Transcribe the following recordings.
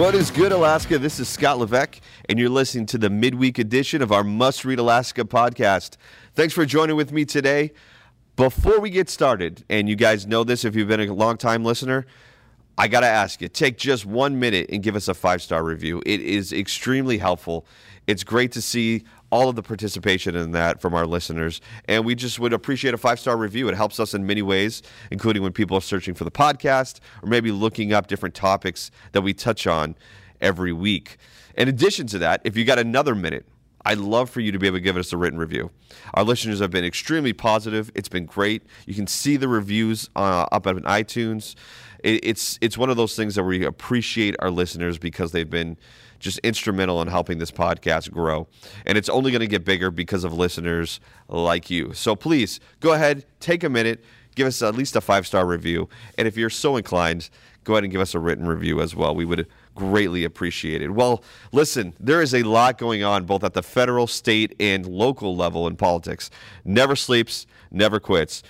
What is good, Alaska? This is Scott Levesque, and you're listening to the midweek edition of our Must Read Alaska podcast. Thanks for joining with me today. Before we get started, and you guys know this if you've been a long time listener, I got to ask you take just one minute and give us a five star review. It is extremely helpful. It's great to see all of the participation in that from our listeners. And we just would appreciate a five star review. It helps us in many ways, including when people are searching for the podcast or maybe looking up different topics that we touch on every week. In addition to that, if you got another minute, I'd love for you to be able to give us a written review. Our listeners have been extremely positive. It's been great. You can see the reviews uh, up on iTunes. It, it's it's one of those things that we appreciate our listeners because they've been just instrumental in helping this podcast grow. And it's only going to get bigger because of listeners like you. So please go ahead, take a minute, give us at least a five star review. And if you're so inclined, go ahead and give us a written review as well. We would greatly appreciate it. Well, listen, there is a lot going on both at the federal, state, and local level in politics. Never sleeps, never quits.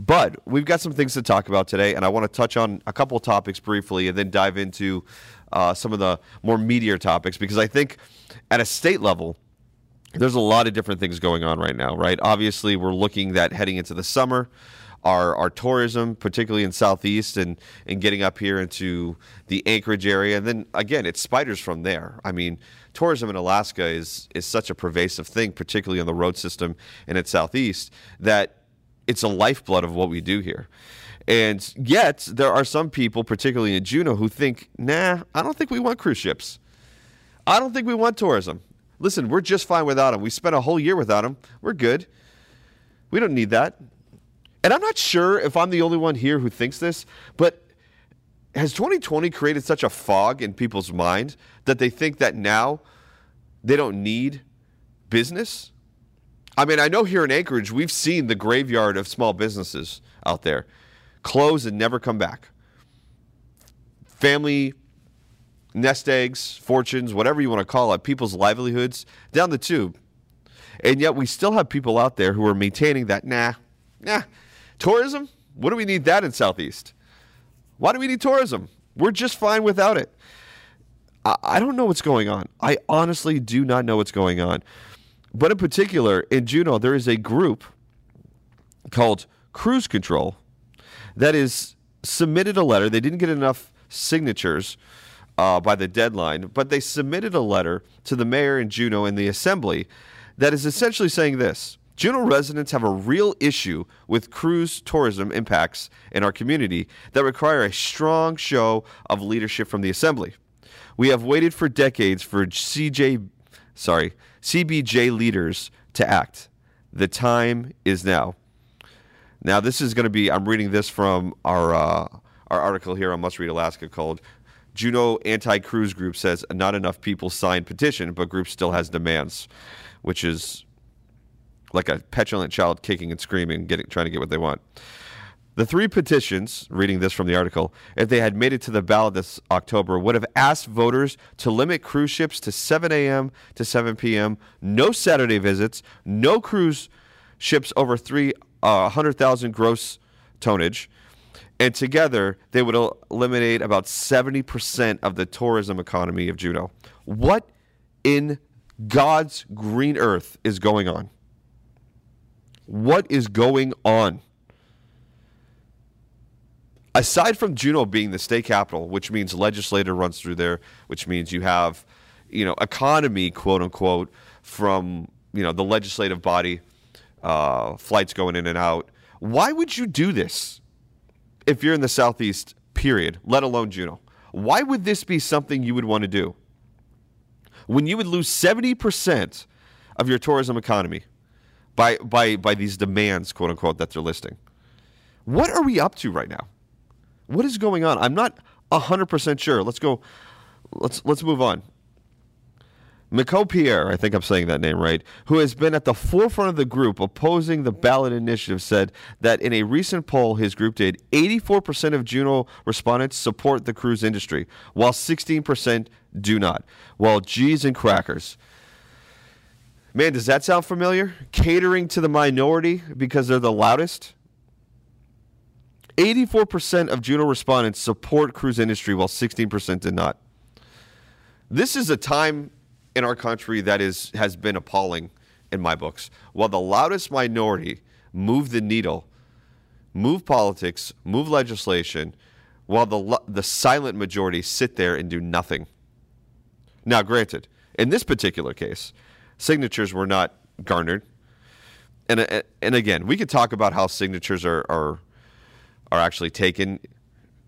But we've got some things to talk about today, and I want to touch on a couple topics briefly and then dive into uh, some of the more meatier topics because I think at a state level, there's a lot of different things going on right now, right? Obviously, we're looking that heading into the summer, our our tourism, particularly in southeast and and getting up here into the Anchorage area, and then again, it spiders from there. I mean, tourism in Alaska is is such a pervasive thing, particularly on the road system and its southeast, that it's a lifeblood of what we do here. And yet, there are some people, particularly in Juneau, who think, nah, I don't think we want cruise ships. I don't think we want tourism. Listen, we're just fine without them. We spent a whole year without them. We're good. We don't need that. And I'm not sure if I'm the only one here who thinks this, but has 2020 created such a fog in people's mind that they think that now they don't need business? I mean, I know here in Anchorage, we've seen the graveyard of small businesses out there close and never come back. Family nest eggs, fortunes, whatever you want to call it, people's livelihoods down the tube. And yet we still have people out there who are maintaining that, nah, nah, tourism? What do we need that in Southeast? Why do we need tourism? We're just fine without it. I, I don't know what's going on. I honestly do not know what's going on. But in particular, in Juneau, there is a group called Cruise Control that is submitted a letter. They didn't get enough signatures uh, by the deadline, but they submitted a letter to the mayor in Juneau and the assembly that is essentially saying this. Juneau residents have a real issue with cruise tourism impacts in our community that require a strong show of leadership from the assembly. We have waited for decades for CJ sorry, CBJ leaders to act. The time is now. Now, this is going to be, I'm reading this from our, uh, our article here on Must Read Alaska called Juneau Anti Cruise Group says not enough people signed petition, but group still has demands, which is like a petulant child kicking and screaming, getting, trying to get what they want. The three petitions, reading this from the article, if they had made it to the ballot this October, would have asked voters to limit cruise ships to 7 a.m. to 7 p.m., no Saturday visits, no cruise ships over three uh, 100,000 gross tonnage. And together, they would eliminate about 70% of the tourism economy of Juneau. What in God's green earth is going on? What is going on? Aside from Juneau being the state capital, which means legislator runs through there, which means you have, you know, economy, quote unquote, from, you know, the legislative body uh, flights going in and out. Why would you do this if you're in the Southeast, period, let alone Juneau? Why would this be something you would want to do? When you would lose 70% of your tourism economy by, by, by these demands, quote unquote, that they're listing. What are we up to right now? What is going on? I'm not 100% sure. Let's go let's let's move on. Miko Pierre, I think I'm saying that name right, who has been at the forefront of the group opposing the ballot initiative, said that in a recent poll his group did, 84% of Juneau respondents support the cruise industry, while 16% do not. Well, geez and crackers. Man, does that sound familiar? Catering to the minority because they're the loudest? 84% of Juneau respondents support cruise industry, while 16% did not. This is a time in our country that is has been appalling in my books. While the loudest minority move the needle, move politics, move legislation, while the the silent majority sit there and do nothing. Now, granted, in this particular case, signatures were not garnered, and uh, and again, we could talk about how signatures are are are actually taken,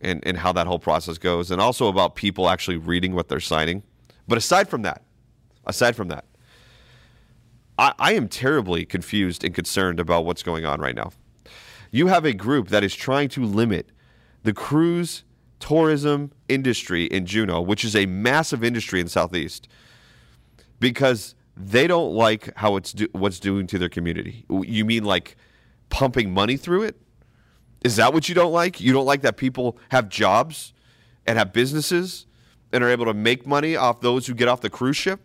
and and how that whole process goes, and also about people actually reading what they're signing. But aside from that, aside from that, I, I am terribly confused and concerned about what's going on right now. You have a group that is trying to limit the cruise tourism industry in Juneau, which is a massive industry in the Southeast, because they don't like how it's do, what's doing to their community. You mean like pumping money through it? Is that what you don't like? You don't like that people have jobs and have businesses and are able to make money off those who get off the cruise ship?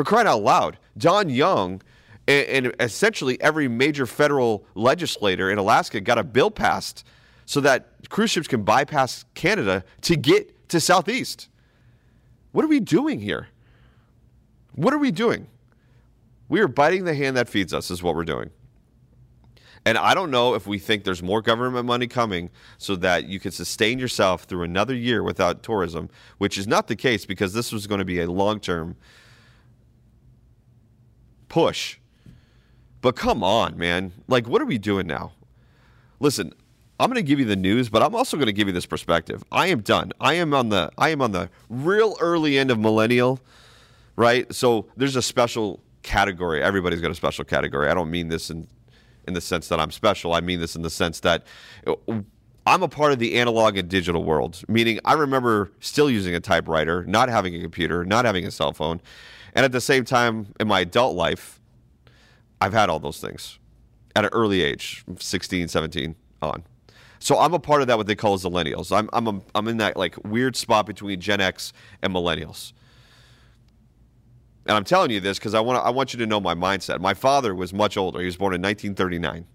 For crying out loud, Don Young and, and essentially every major federal legislator in Alaska got a bill passed so that cruise ships can bypass Canada to get to Southeast. What are we doing here? What are we doing? We are biting the hand that feeds us, is what we're doing. And I don't know if we think there's more government money coming so that you can sustain yourself through another year without tourism, which is not the case because this was going to be a long term push. But come on, man. Like, what are we doing now? Listen, I'm going to give you the news, but I'm also going to give you this perspective. I am done. I am on the I am on the real early end of millennial, right? So there's a special category. Everybody's got a special category. I don't mean this in in the sense that I'm special. I mean this in the sense that uh, I'm a part of the analog and digital world, meaning I remember still using a typewriter, not having a computer, not having a cell phone. And at the same time, in my adult life, I've had all those things at an early age, 16, 17 on. So I'm a part of that, what they call as millennials. I'm, I'm, a, I'm in that like weird spot between Gen X and millennials. And I'm telling you this because I want I want you to know my mindset. My father was much older. He was born in 1939.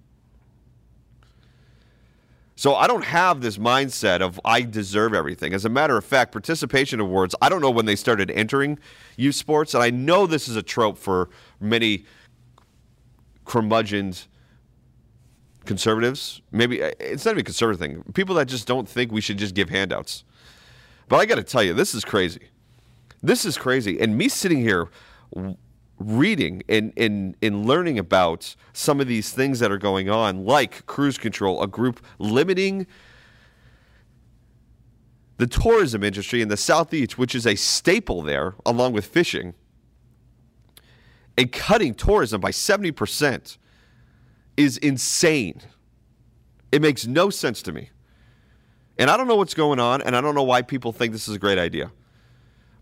So I don't have this mindset of I deserve everything. As a matter of fact, participation awards, I don't know when they started entering youth sports, and I know this is a trope for many curmudgeons conservatives. Maybe eh, it's not even a conservative thing. People that just don't think we should just give handouts. But I got to tell you, this is crazy. This is crazy. And me sitting here reading and, and, and learning about some of these things that are going on, like cruise control, a group limiting the tourism industry in the Southeast, which is a staple there, along with fishing, and cutting tourism by 70% is insane. It makes no sense to me. And I don't know what's going on, and I don't know why people think this is a great idea.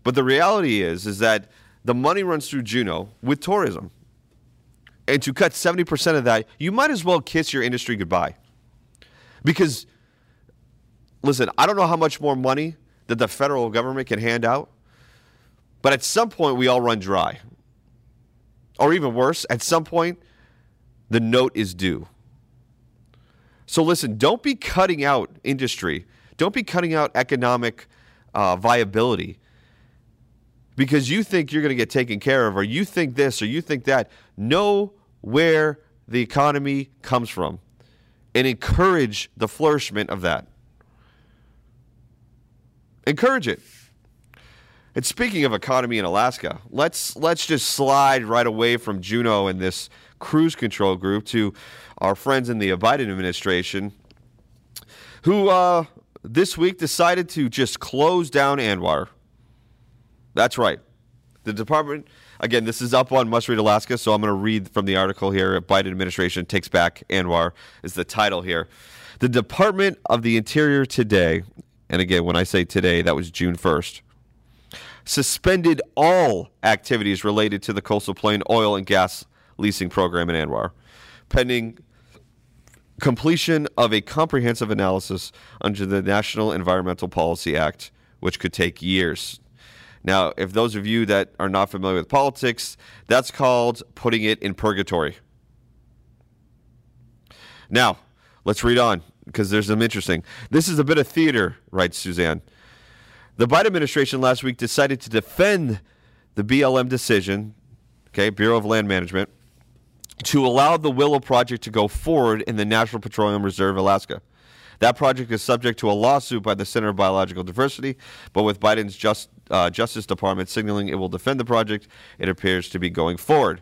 But the reality is, is that the money runs through Juneau with tourism. And to cut 70% of that, you might as well kiss your industry goodbye. Because, listen, I don't know how much more money that the federal government can hand out, but at some point we all run dry. Or even worse, at some point, the note is due. So listen, don't be cutting out industry. Don't be cutting out economic uh, viability because you think you're going to get taken care of, or you think this, or you think that. Know where the economy comes from and encourage the flourishment of that. Encourage it. And speaking of economy in Alaska, let's let's just slide right away from Juneau and this cruise control group to our friends in the Biden administration, who uh, this week decided to just close down ANWR. That's right. The department, again, this is up on Must Read Alaska, so I'm going to read from the article here. Biden administration takes back ANWR is the title here. The Department of the Interior today, and again, when I say today, that was June 1st, suspended all activities related to the Coastal Plain oil and gas leasing program in ANWR, pending completion of a comprehensive analysis under the National Environmental Policy Act, which could take years. Now, if those of you that are not familiar with politics, that's called putting it in purgatory. Now, let's read on because there's some interesting. This is a bit of theater, writes Suzanne. The Biden administration last week decided to defend the BLM decision, okay, Bureau of Land Management, to allow the Willow project to go forward in the National Petroleum Reserve, Alaska. That project is subject to a lawsuit by the Center of Biological Diversity, but with Biden's just, uh, Justice Department signaling it will defend the project, it appears to be going forward.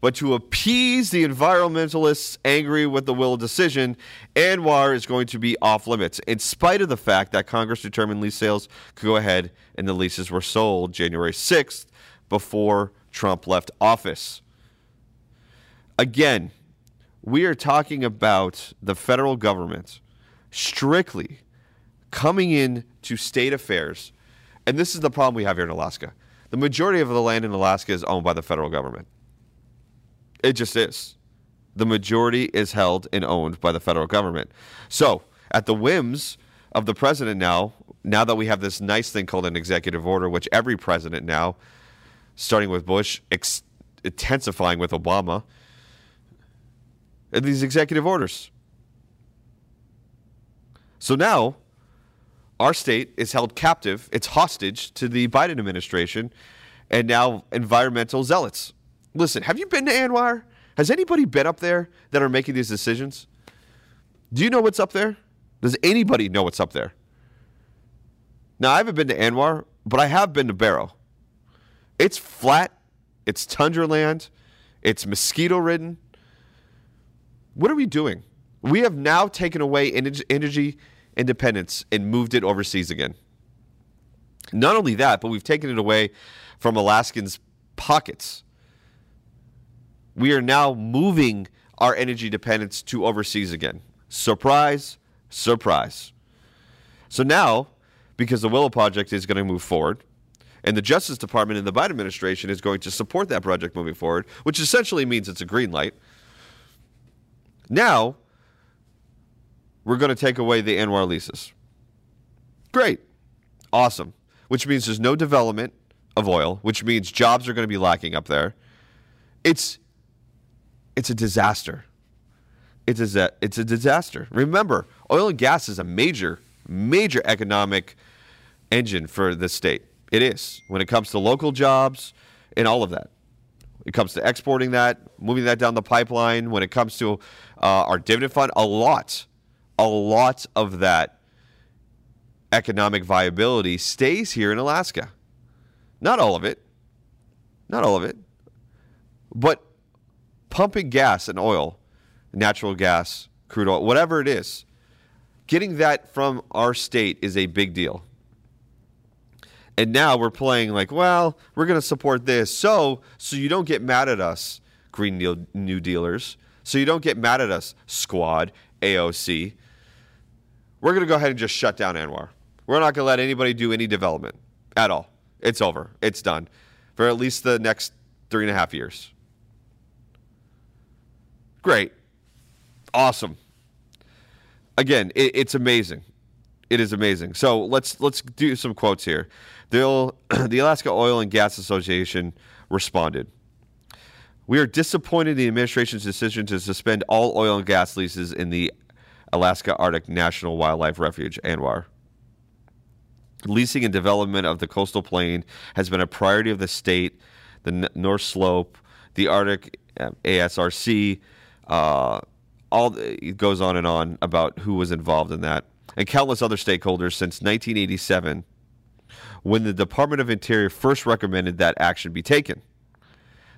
But to appease the environmentalists angry with the Willow decision, ANWR is going to be off limits, in spite of the fact that Congress determined lease sales could go ahead and the leases were sold January 6th before Trump left office. Again, we are talking about the federal government strictly coming in to state affairs. And this is the problem we have here in Alaska. The majority of the land in Alaska is owned by the federal government. It just is. The majority is held and owned by the federal government. So, at the whims of the president now, now that we have this nice thing called an executive order, which every president now, starting with Bush, ex- intensifying with Obama, these executive orders. So now, our state is held captive, it's hostage to the Biden administration and now environmental zealots. Listen, have you been to ANWR? Has anybody been up there that are making these decisions? Do you know what's up there? Does anybody know what's up there? Now, I haven't been to ANWR, but I have been to Barrow. It's flat, it's tundra land, it's mosquito ridden. What are we doing? We have now taken away energy independence and moved it overseas again. Not only that, but we've taken it away from Alaskans' pockets we are now moving our energy dependence to overseas again. Surprise, surprise. So now, because the Willow Project is going to move forward, and the Justice Department and the Biden administration is going to support that project moving forward, which essentially means it's a green light. Now, we're going to take away the ANWR leases. Great. Awesome. Which means there's no development of oil, which means jobs are going to be lacking up there. It's it's a disaster. It's a, it's a disaster. Remember, oil and gas is a major, major economic engine for the state. It is when it comes to local jobs and all of that. It comes to exporting that, moving that down the pipeline. When it comes to uh, our dividend fund, a lot, a lot of that economic viability stays here in Alaska. Not all of it, not all of it, but pumping gas and oil, natural gas, crude oil, whatever it is, getting that from our state is a big deal. And now we're playing like, well, we're going to support this. So, so you don't get mad at us, Green New, Dealers. So you don't get mad at us, Squad, AOC. We're going to go ahead and just shut down ANWR. We're not going to let anybody do any development at all. It's over. It's done for at least the next three and a half years. Great. Awesome. Again, it, it's amazing. It is amazing. So let's let's do some quotes here. The, the Alaska Oil and Gas Association responded. We are disappointed in the administration's decision to suspend all oil and gas leases in the Alaska Arctic National Wildlife Refuge, ANWR. Leasing and development of the coastal plain has been a priority of the state, the North Slope, the Arctic uh, ASRC, uh, all it goes on and on about who was involved in that, and countless other stakeholders since 1987, when the Department of Interior first recommended that action be taken.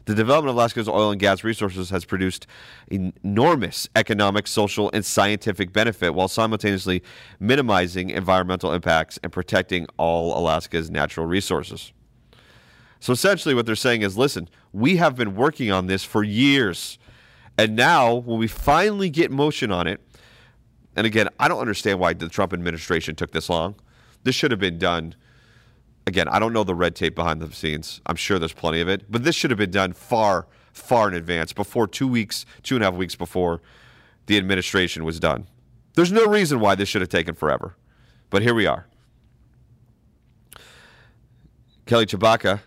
The development of Alaska's oil and gas resources has produced enormous economic, social, and scientific benefit while simultaneously minimizing environmental impacts and protecting all Alaska's natural resources. So essentially, what they're saying is listen, we have been working on this for years and now, when we finally get motion on it, And again, I don't understand why the Trump administration took this long. This should have been done. Again, I don't know the red tape behind the scenes. I'm sure there's plenty of it, but this should have been done far, far in advance, before two weeks, two and a half weeks before the administration was done. There's no reason why this should have taken forever, but here we are. Kelly Tshibaka,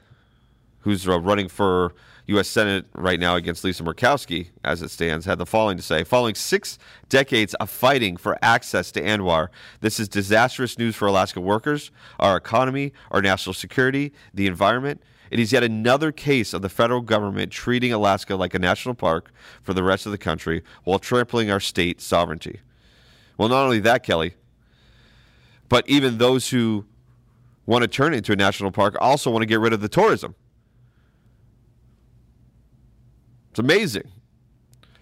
who's uh, running for U.S. Senate right now against Lisa Murkowski, as it stands, had the following to say Following six decades of fighting for access to ANWR, this is disastrous news for Alaska workers, our economy, our national security, the environment. It is yet another case of the federal government treating Alaska like a national park for the rest of the country while trampling our state sovereignty. Well, not only that, Kelly, but even those who want to turn it into a national park also want to get rid of the tourism. It's amazing.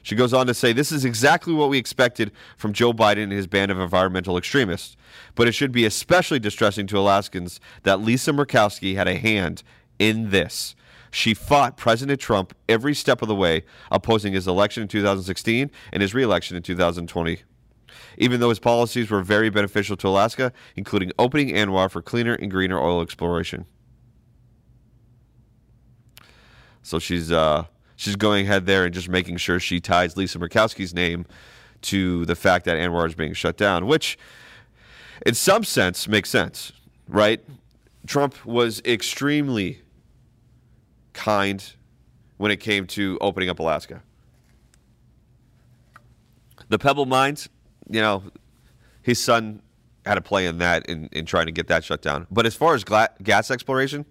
She goes on to say, This is exactly what we expected from Joe Biden and his band of environmental extremists. But it should be especially distressing to Alaskans that Lisa Murkowski had a hand in this. She fought President Trump every step of the way, opposing his election in 2016 and his reelection in 2020. Even though his policies were very beneficial to Alaska, including opening ANWR for cleaner and greener oil exploration. So she's uh, she's going ahead there and just making sure she ties Lisa Murkowski's name to the fact that ANWR is being shut down, which in some sense makes sense, right? Trump was extremely kind when it came to opening up Alaska. The Pebble Mines, you know, his son had a play in that in, in trying to get that shut down. But as far as gla- gas exploration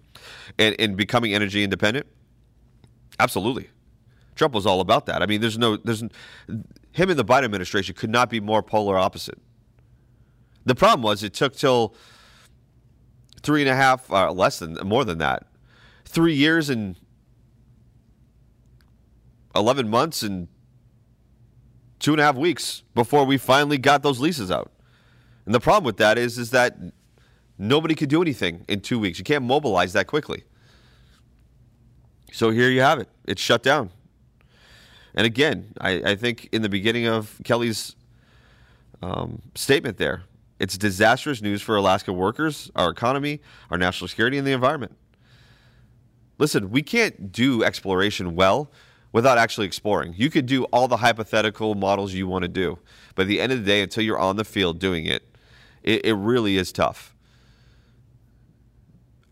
and, and becoming energy independent, absolutely. Trump was all about that. I mean, there's no, there's him and the Biden administration could not be more polar opposite. The problem was it took till three and a half, uh, less than, more than that, three years and 11 months and two and a half weeks before we finally got those leases out. And the problem with that is, is that nobody could do anything in two weeks. You can't mobilize that quickly. So here you have it. It's shut down. And again, I, I think in the beginning of Kelly's um, statement there, it's disastrous news for Alaska workers, our economy, our national security, and the environment. Listen, we can't do exploration well without actually exploring. You could do all the hypothetical models you want to do, but at the end of the day, until you're on the field doing it, it, it really is tough.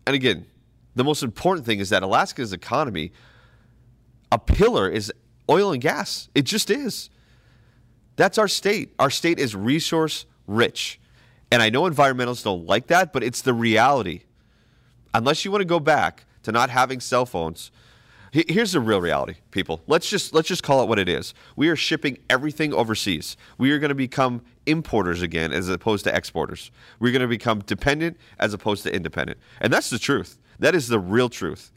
And again, the most important thing is that Alaska's economy, a pillar is oil and gas. It just is. That's our state. Our state is resource rich. And I know environmentalists don't like that, but it's the reality. Unless you want to go back to not having cell phones, here's the real reality, people. Let's just let's just call it what it is. We are shipping everything overseas. We are going to become importers again as opposed to exporters. We're going to become dependent as opposed to independent. And that's the truth. That is the real truth.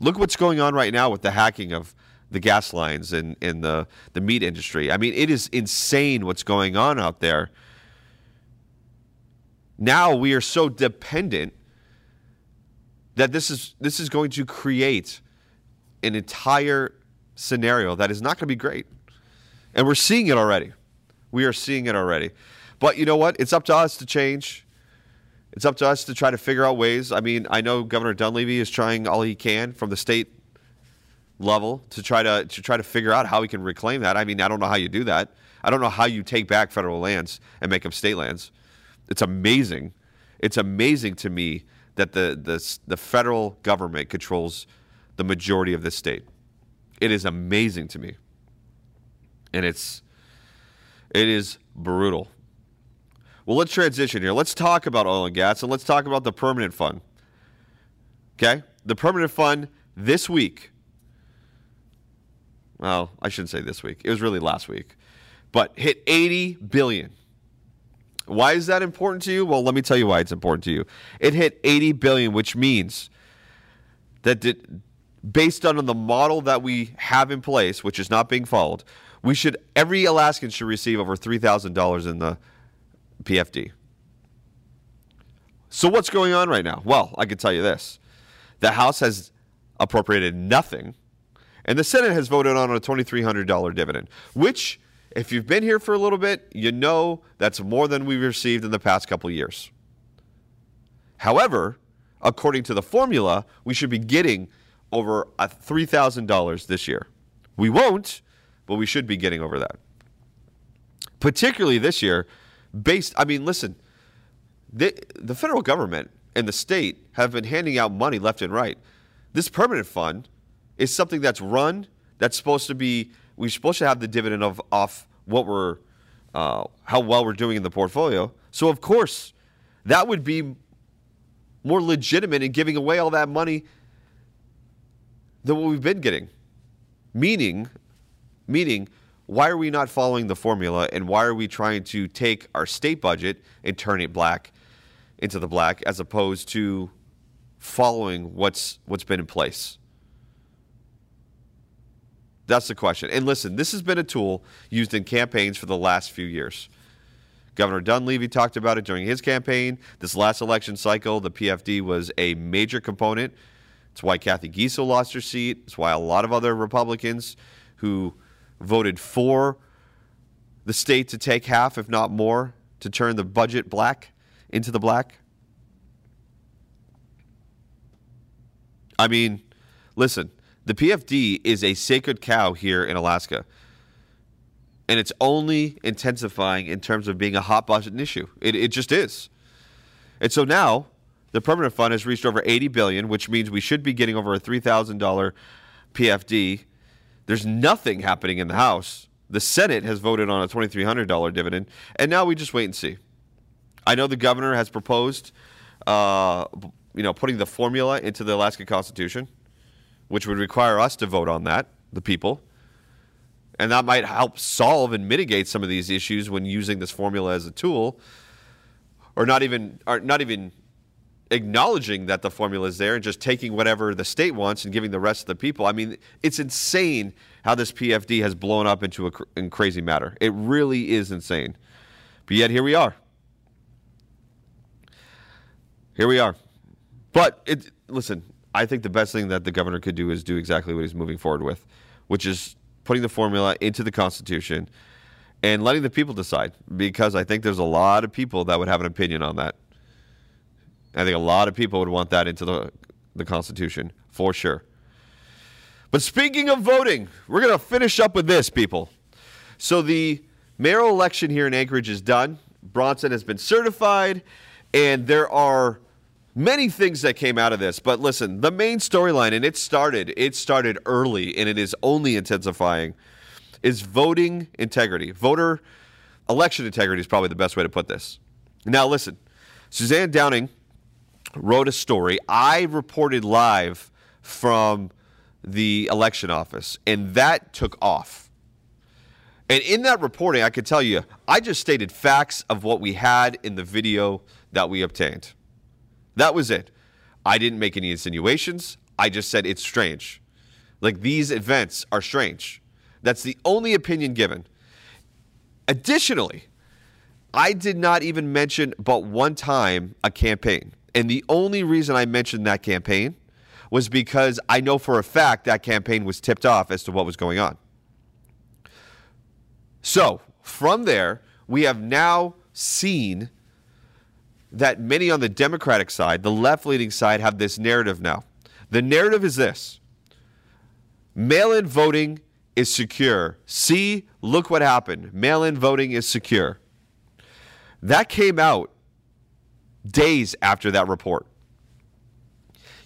Look what's going on right now with the hacking of the gas lines and in, the, the meat industry. I mean, it is insane what's going on out there. Now we are so dependent that this is this is going to create an entire scenario that is not going to be great. And we're seeing it already. We are seeing it already. But you know what? It's up to us to change. It's up to us to try to figure out ways. I mean, I know Governor Dunleavy is trying all he can from the state level to try to to try to figure out how we can reclaim that. I mean, I don't know how you do that. I don't know how you take back federal lands and make them state lands. It's amazing. It's amazing to me that the the the federal government controls the majority of this state. It is amazing to me. And it's it is brutal. Well, let's transition here. Let's talk about oil and gas and let's talk about the permanent fund. Okay? The permanent fund this week well, I shouldn't say this week. It was really last week. But hit 80 billion. Why is that important to you? Well, let me tell you why it's important to you. It hit 80 billion, which means that based on the model that we have in place, which is not being followed, we should every Alaskan should receive over $3,000 in the PFD. So what's going on right now? Well, I can tell you this. The House has appropriated nothing and the Senate has voted on a $2,300 dividend, which if you've been here for a little bit, you know that's more than we've received in the past couple years. However, according to the formula, we should be getting over $3,000 this year. We won't, but we should be getting over that. Particularly this year, based, I mean, listen, the, the federal government and the state have been handing out money left and right. This permanent fund is something that's run, that's supposed to be, we're supposed to have the dividend of off what we're, uh, how well we're doing in the portfolio. So, of course, that would be more legitimate in giving away all that money than what we've been getting. Meaning, meaning, why are we not following the formula and why are we trying to take our state budget and turn it black into the black as opposed to following what's what's been in place? That's the question. And listen, this has been a tool used in campaigns for the last few years. Governor Dunleavy talked about it during his campaign. This last election cycle, the PFD was a major component. It's why Cathy Giessel lost her seat. It's why a lot of other Republicans who voted for the state to take half, if not more, to turn the budget black into the black. I mean, listen, the PFD is a sacred cow here in Alaska and it's only intensifying in terms of being a hot button issue. It, it just is. And so now the permanent fund has reached over 80 billion, which means we should be getting over a $3,000 PFD. There's nothing happening in the House. The Senate has voted on a $2,300 dividend, and now we just wait and see. I know the governor has proposed, uh, you know, putting the formula into the Alaska Constitution, which would require us to vote on that, the people and that might help solve and mitigate some of these issues when using this formula as a tool or not even or not even acknowledging that the formula is there and just taking whatever the state wants and giving the rest of the people. I mean, it's insane how this PFD has blown up into a cr- crazy matter. It really is insane. But yet here we are. Here we are. But it listen, I think the best thing that the governor could do is do exactly what he's moving forward with, which is putting the formula into the Constitution and letting the people decide because I think there's a lot of people that would have an opinion on that. I think a lot of people would want that into the, the Constitution for sure. But speaking of voting, we're going to finish up with this, people. So the mayoral election here in Anchorage is done. Bronson has been certified, and there are many things that came out of this. But listen, the main storyline, and it started, it started early, and it is only intensifying, is voting integrity. Voter election integrity is probably the best way to put this. Now, listen, Suzanne Downing wrote a story. I reported live from the election office, and that took off. And in that reporting, I could tell you, I just stated facts of what we had in the video that we obtained. That was it. I didn't make any insinuations. I just said it's strange. Like these events are strange. That's the only opinion given. Additionally, I did not even mention but one time a campaign. And the only reason I mentioned that campaign was because I know for a fact that campaign was tipped off as to what was going on. So, from there, we have now seen that many on the Democratic side, the left leaning side, have this narrative now. The narrative is this mail in voting is secure. See, look what happened. Mail in voting is secure. That came out days after that report.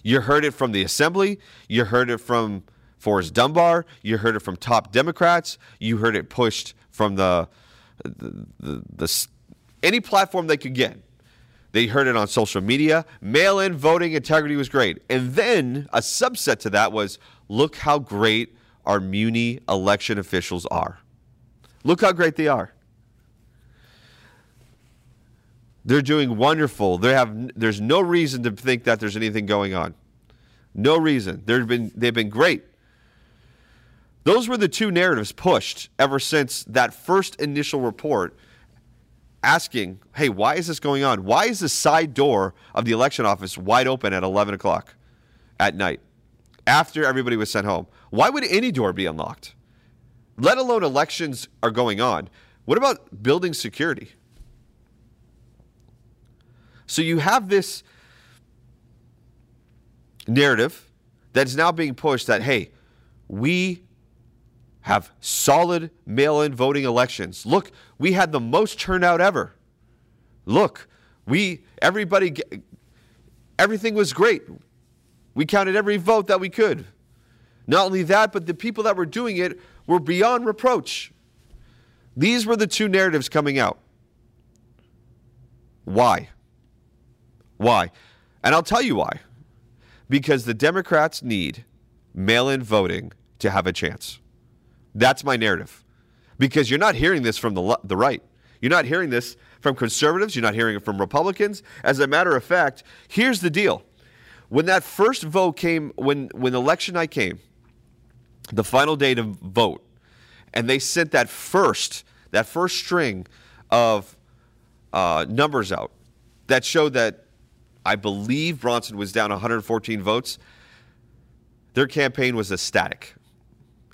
You heard it from the assembly, you heard it from Forrest Dunbar, you heard it from top Democrats, you heard it pushed from the, the, the, the any platform they could get. They heard it on social media. Mail in voting integrity was great. And then a subset to that was look how great our Muni election officials are. Look how great they are. They're doing wonderful. They have there's no reason to think that there's anything going on. No reason. They've been they've been great. Those were the two narratives pushed ever since that first initial report asking, hey, why is this going on? Why is the side door of the election office wide open at 11 o'clock at night after everybody was sent home? Why would any door be unlocked? let alone elections are going on. What about building security? So you have this narrative that is now being pushed that, hey, we have solid mail in voting elections. Look, we had the most turnout ever. Look, we, everybody, everything was great. We counted every vote that we could. Not only that, but the people that were doing it were beyond reproach. These were the two narratives coming out. Why? Why? And I'll tell you why. Because the Democrats need mail in voting to have a chance. That's my narrative. Because you're not hearing this from the, the right. You're not hearing this from conservatives. You're not hearing it from Republicans. As a matter of fact, here's the deal. When that first vote came, when, when election night came, the final day to vote, and they sent that first, that first string of uh, numbers out that showed that I believe Bronson was down 114 votes. Their campaign was ecstatic.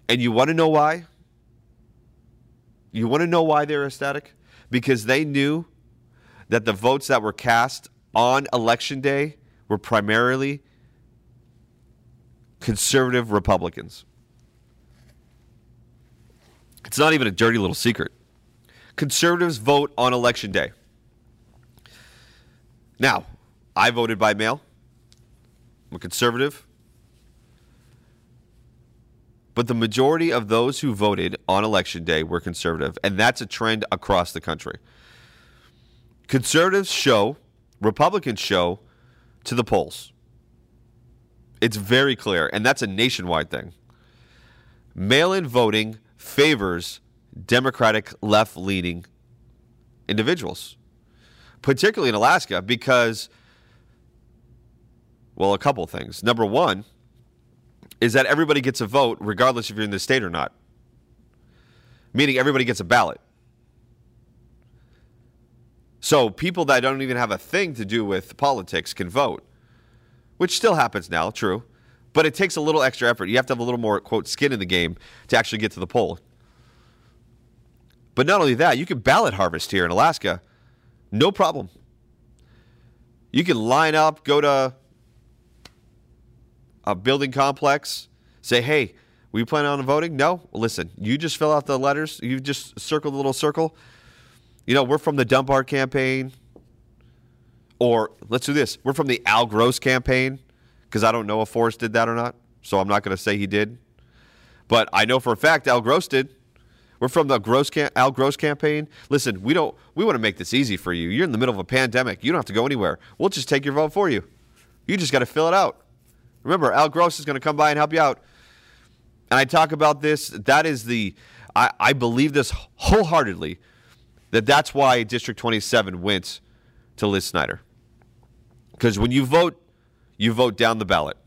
And you want to know why? You want to know why they're ecstatic? Because they knew that the votes that were cast on election day were primarily conservative Republicans. It's not even a dirty little secret. Conservatives vote on election day. Now, I voted by mail. I'm a conservative. But the majority of those who voted on election day were conservative, and that's a trend across the country. Conservatives show, Republicans show to the polls. It's very clear, and that's a nationwide thing. Mail in voting favors Democratic left leaning individuals, particularly in Alaska, because well, a couple things. Number one is that everybody gets a vote regardless if you're in the state or not, meaning everybody gets a ballot. So people that don't even have a thing to do with politics can vote, which still happens now, true. But it takes a little extra effort. You have to have a little more, quote, skin in the game to actually get to the poll. But not only that, you can ballot harvest here in Alaska, no problem. You can line up, go to a building complex, say, hey, we plan on voting? No? Listen, you just fill out the letters. You just circle the little circle. You know, we're from the Dunbar campaign. Or let's do this. We're from the Al Gross campaign because I don't know if Forrest did that or not. So I'm not going to say he did. But I know for a fact Al Gross did. We're from the Gross cam- Al Gross campaign. Listen, we don't. We want to make this easy for you. You're in the middle of a pandemic. You don't have to go anywhere. We'll just take your vote for you. You just got to fill it out. Remember, Al Gross is going to come by and help you out. And I talk about this. That is the, I, I believe this wholeheartedly, that that's why District 27 went to Liz Snyder. Because when you vote, you vote down the ballot.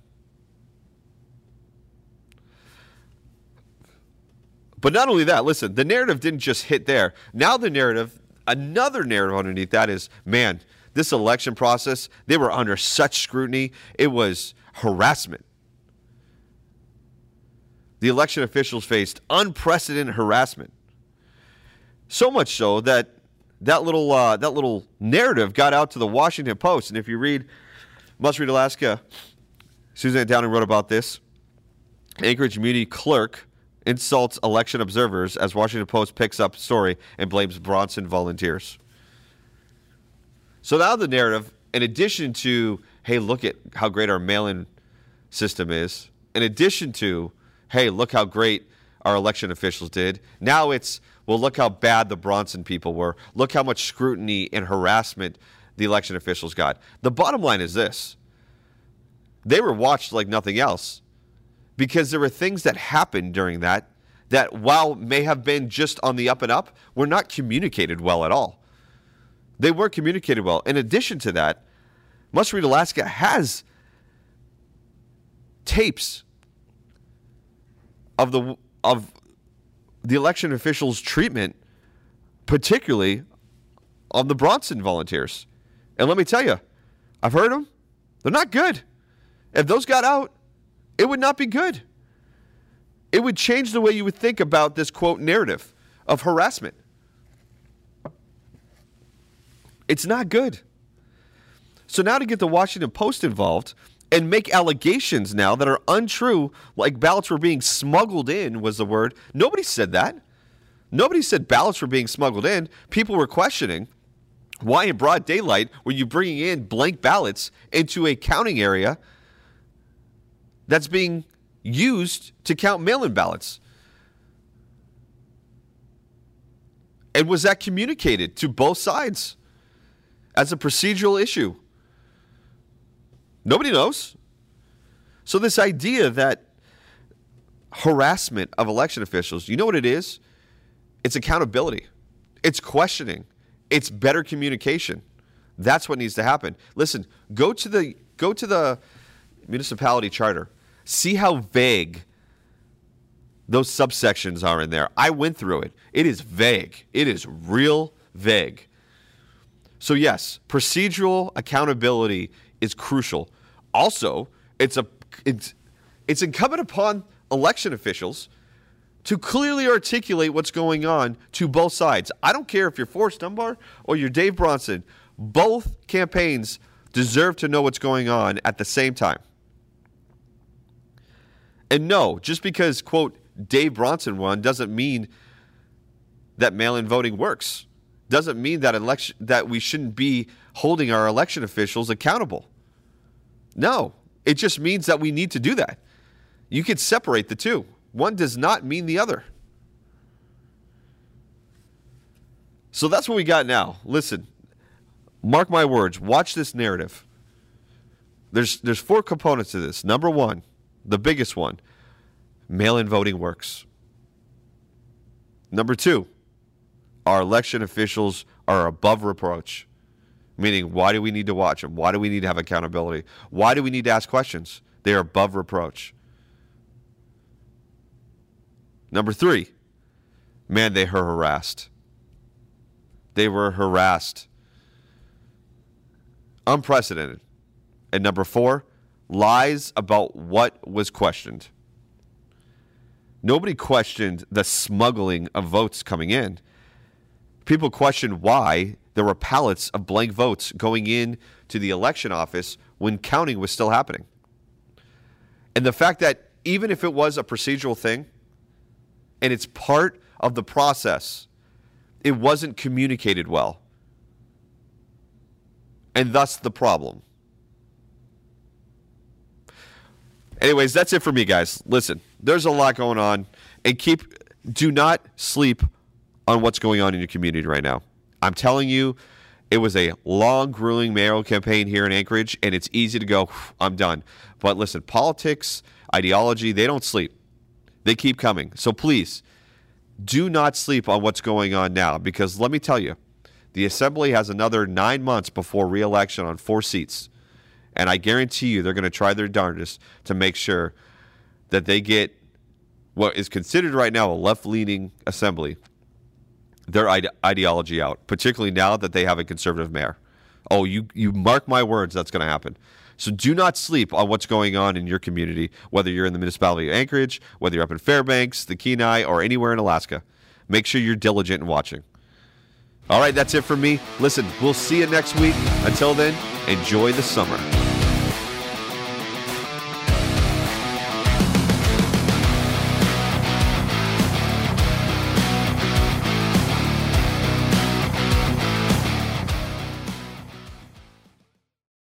But not only that, listen, the narrative didn't just hit there. Now the narrative, another narrative underneath that is, man, this election process, they were under such scrutiny. It was harassment. The election officials faced unprecedented harassment. So much so that that little uh, that little narrative got out to the Washington Post. And if you read Must Read Alaska, Suzanne Downing wrote about this. Anchorage Community Clerk insults election observers as Washington Post picks up story and blames Bronson volunteers. So now the narrative, in addition to hey, look at how great our mail in system is, in addition to, hey, look how great our election officials did, now it's, well, look how bad the Bronson people were. Look how much scrutiny and harassment the election officials got. The bottom line is this they were watched like nothing else because there were things that happened during that that, while may have been just on the up and up, were not communicated well at all. They weren't communicated well. In addition to that, must Read Alaska has tapes of the of the election officials' treatment, particularly on the Bronson volunteers. And let me tell you, I've heard them; they're not good. If those got out, it would not be good. It would change the way you would think about this quote narrative of harassment. It's not good. So now to get the Washington Post involved and make allegations now that are untrue, like ballots were being smuggled in was the word. Nobody said that. Nobody said ballots were being smuggled in. People were questioning why in broad daylight were you bringing in blank ballots into a counting area that's being used to count mail-in ballots? And was that communicated to both sides as a procedural issue? Nobody knows. So, this idea that harassment of election officials, you know what it is? It's accountability, it's questioning, it's better communication. That's what needs to happen. Listen, go to the go to the municipality charter. See how vague those subsections are in there. I went through it. It is vague. It is real vague. So yes, procedural accountability is crucial. Also, it's a it's it's incumbent upon election officials to clearly articulate what's going on to both sides. I don't care if you're Forrest Dunbar or you're Dave Bronson. Both campaigns deserve to know what's going on at the same time. And no, just because quote Dave Bronson won doesn't mean that mail-in voting works. Doesn't mean that election that we shouldn't be holding our election officials accountable. No, it just means that we need to do that. You can separate the two. One does not mean the other. So that's what we got now. Listen, mark my words, watch this narrative. There's there's four components to this. Number 1, the biggest one, mail-in voting works. Number 2, our election officials are above reproach. Meaning, why do we need to watch them? Why do we need to have accountability? Why do we need to ask questions? They are above reproach. Number three, man, they were harassed. They were harassed. Unprecedented. And number four, lies about what was questioned. Nobody questioned the smuggling of votes coming in. People questioned why there were pallets of blank votes going in to the election office when counting was still happening. And the fact that even if it was a procedural thing and it's part of the process, it wasn't communicated well. And thus the problem. Anyways, that's it for me, guys. Listen, there's a lot going on. And keep, do not sleep on what's going on in your community right now. I'm telling you, it was a long, grueling mayoral campaign here in Anchorage, and it's easy to go, I'm done. But listen, politics, ideology, they don't sleep. They keep coming. So please, do not sleep on what's going on now because let me tell you, the Assembly has another nine months before reelection on four seats. And I guarantee you they're going to try their darndest to make sure that they get what is considered right now a left leaning assembly their ide- ideology out, particularly now that they have a conservative mayor. Oh, you, you mark my words, that's going to happen. So do not sleep on what's going on in your community, whether you're in the municipality of Anchorage, whether you're up in Fairbanks, the Kenai, or anywhere in Alaska. Make sure you're diligent in watching. All right, that's it for me. Listen, we'll see you next week. Until then, enjoy the summer.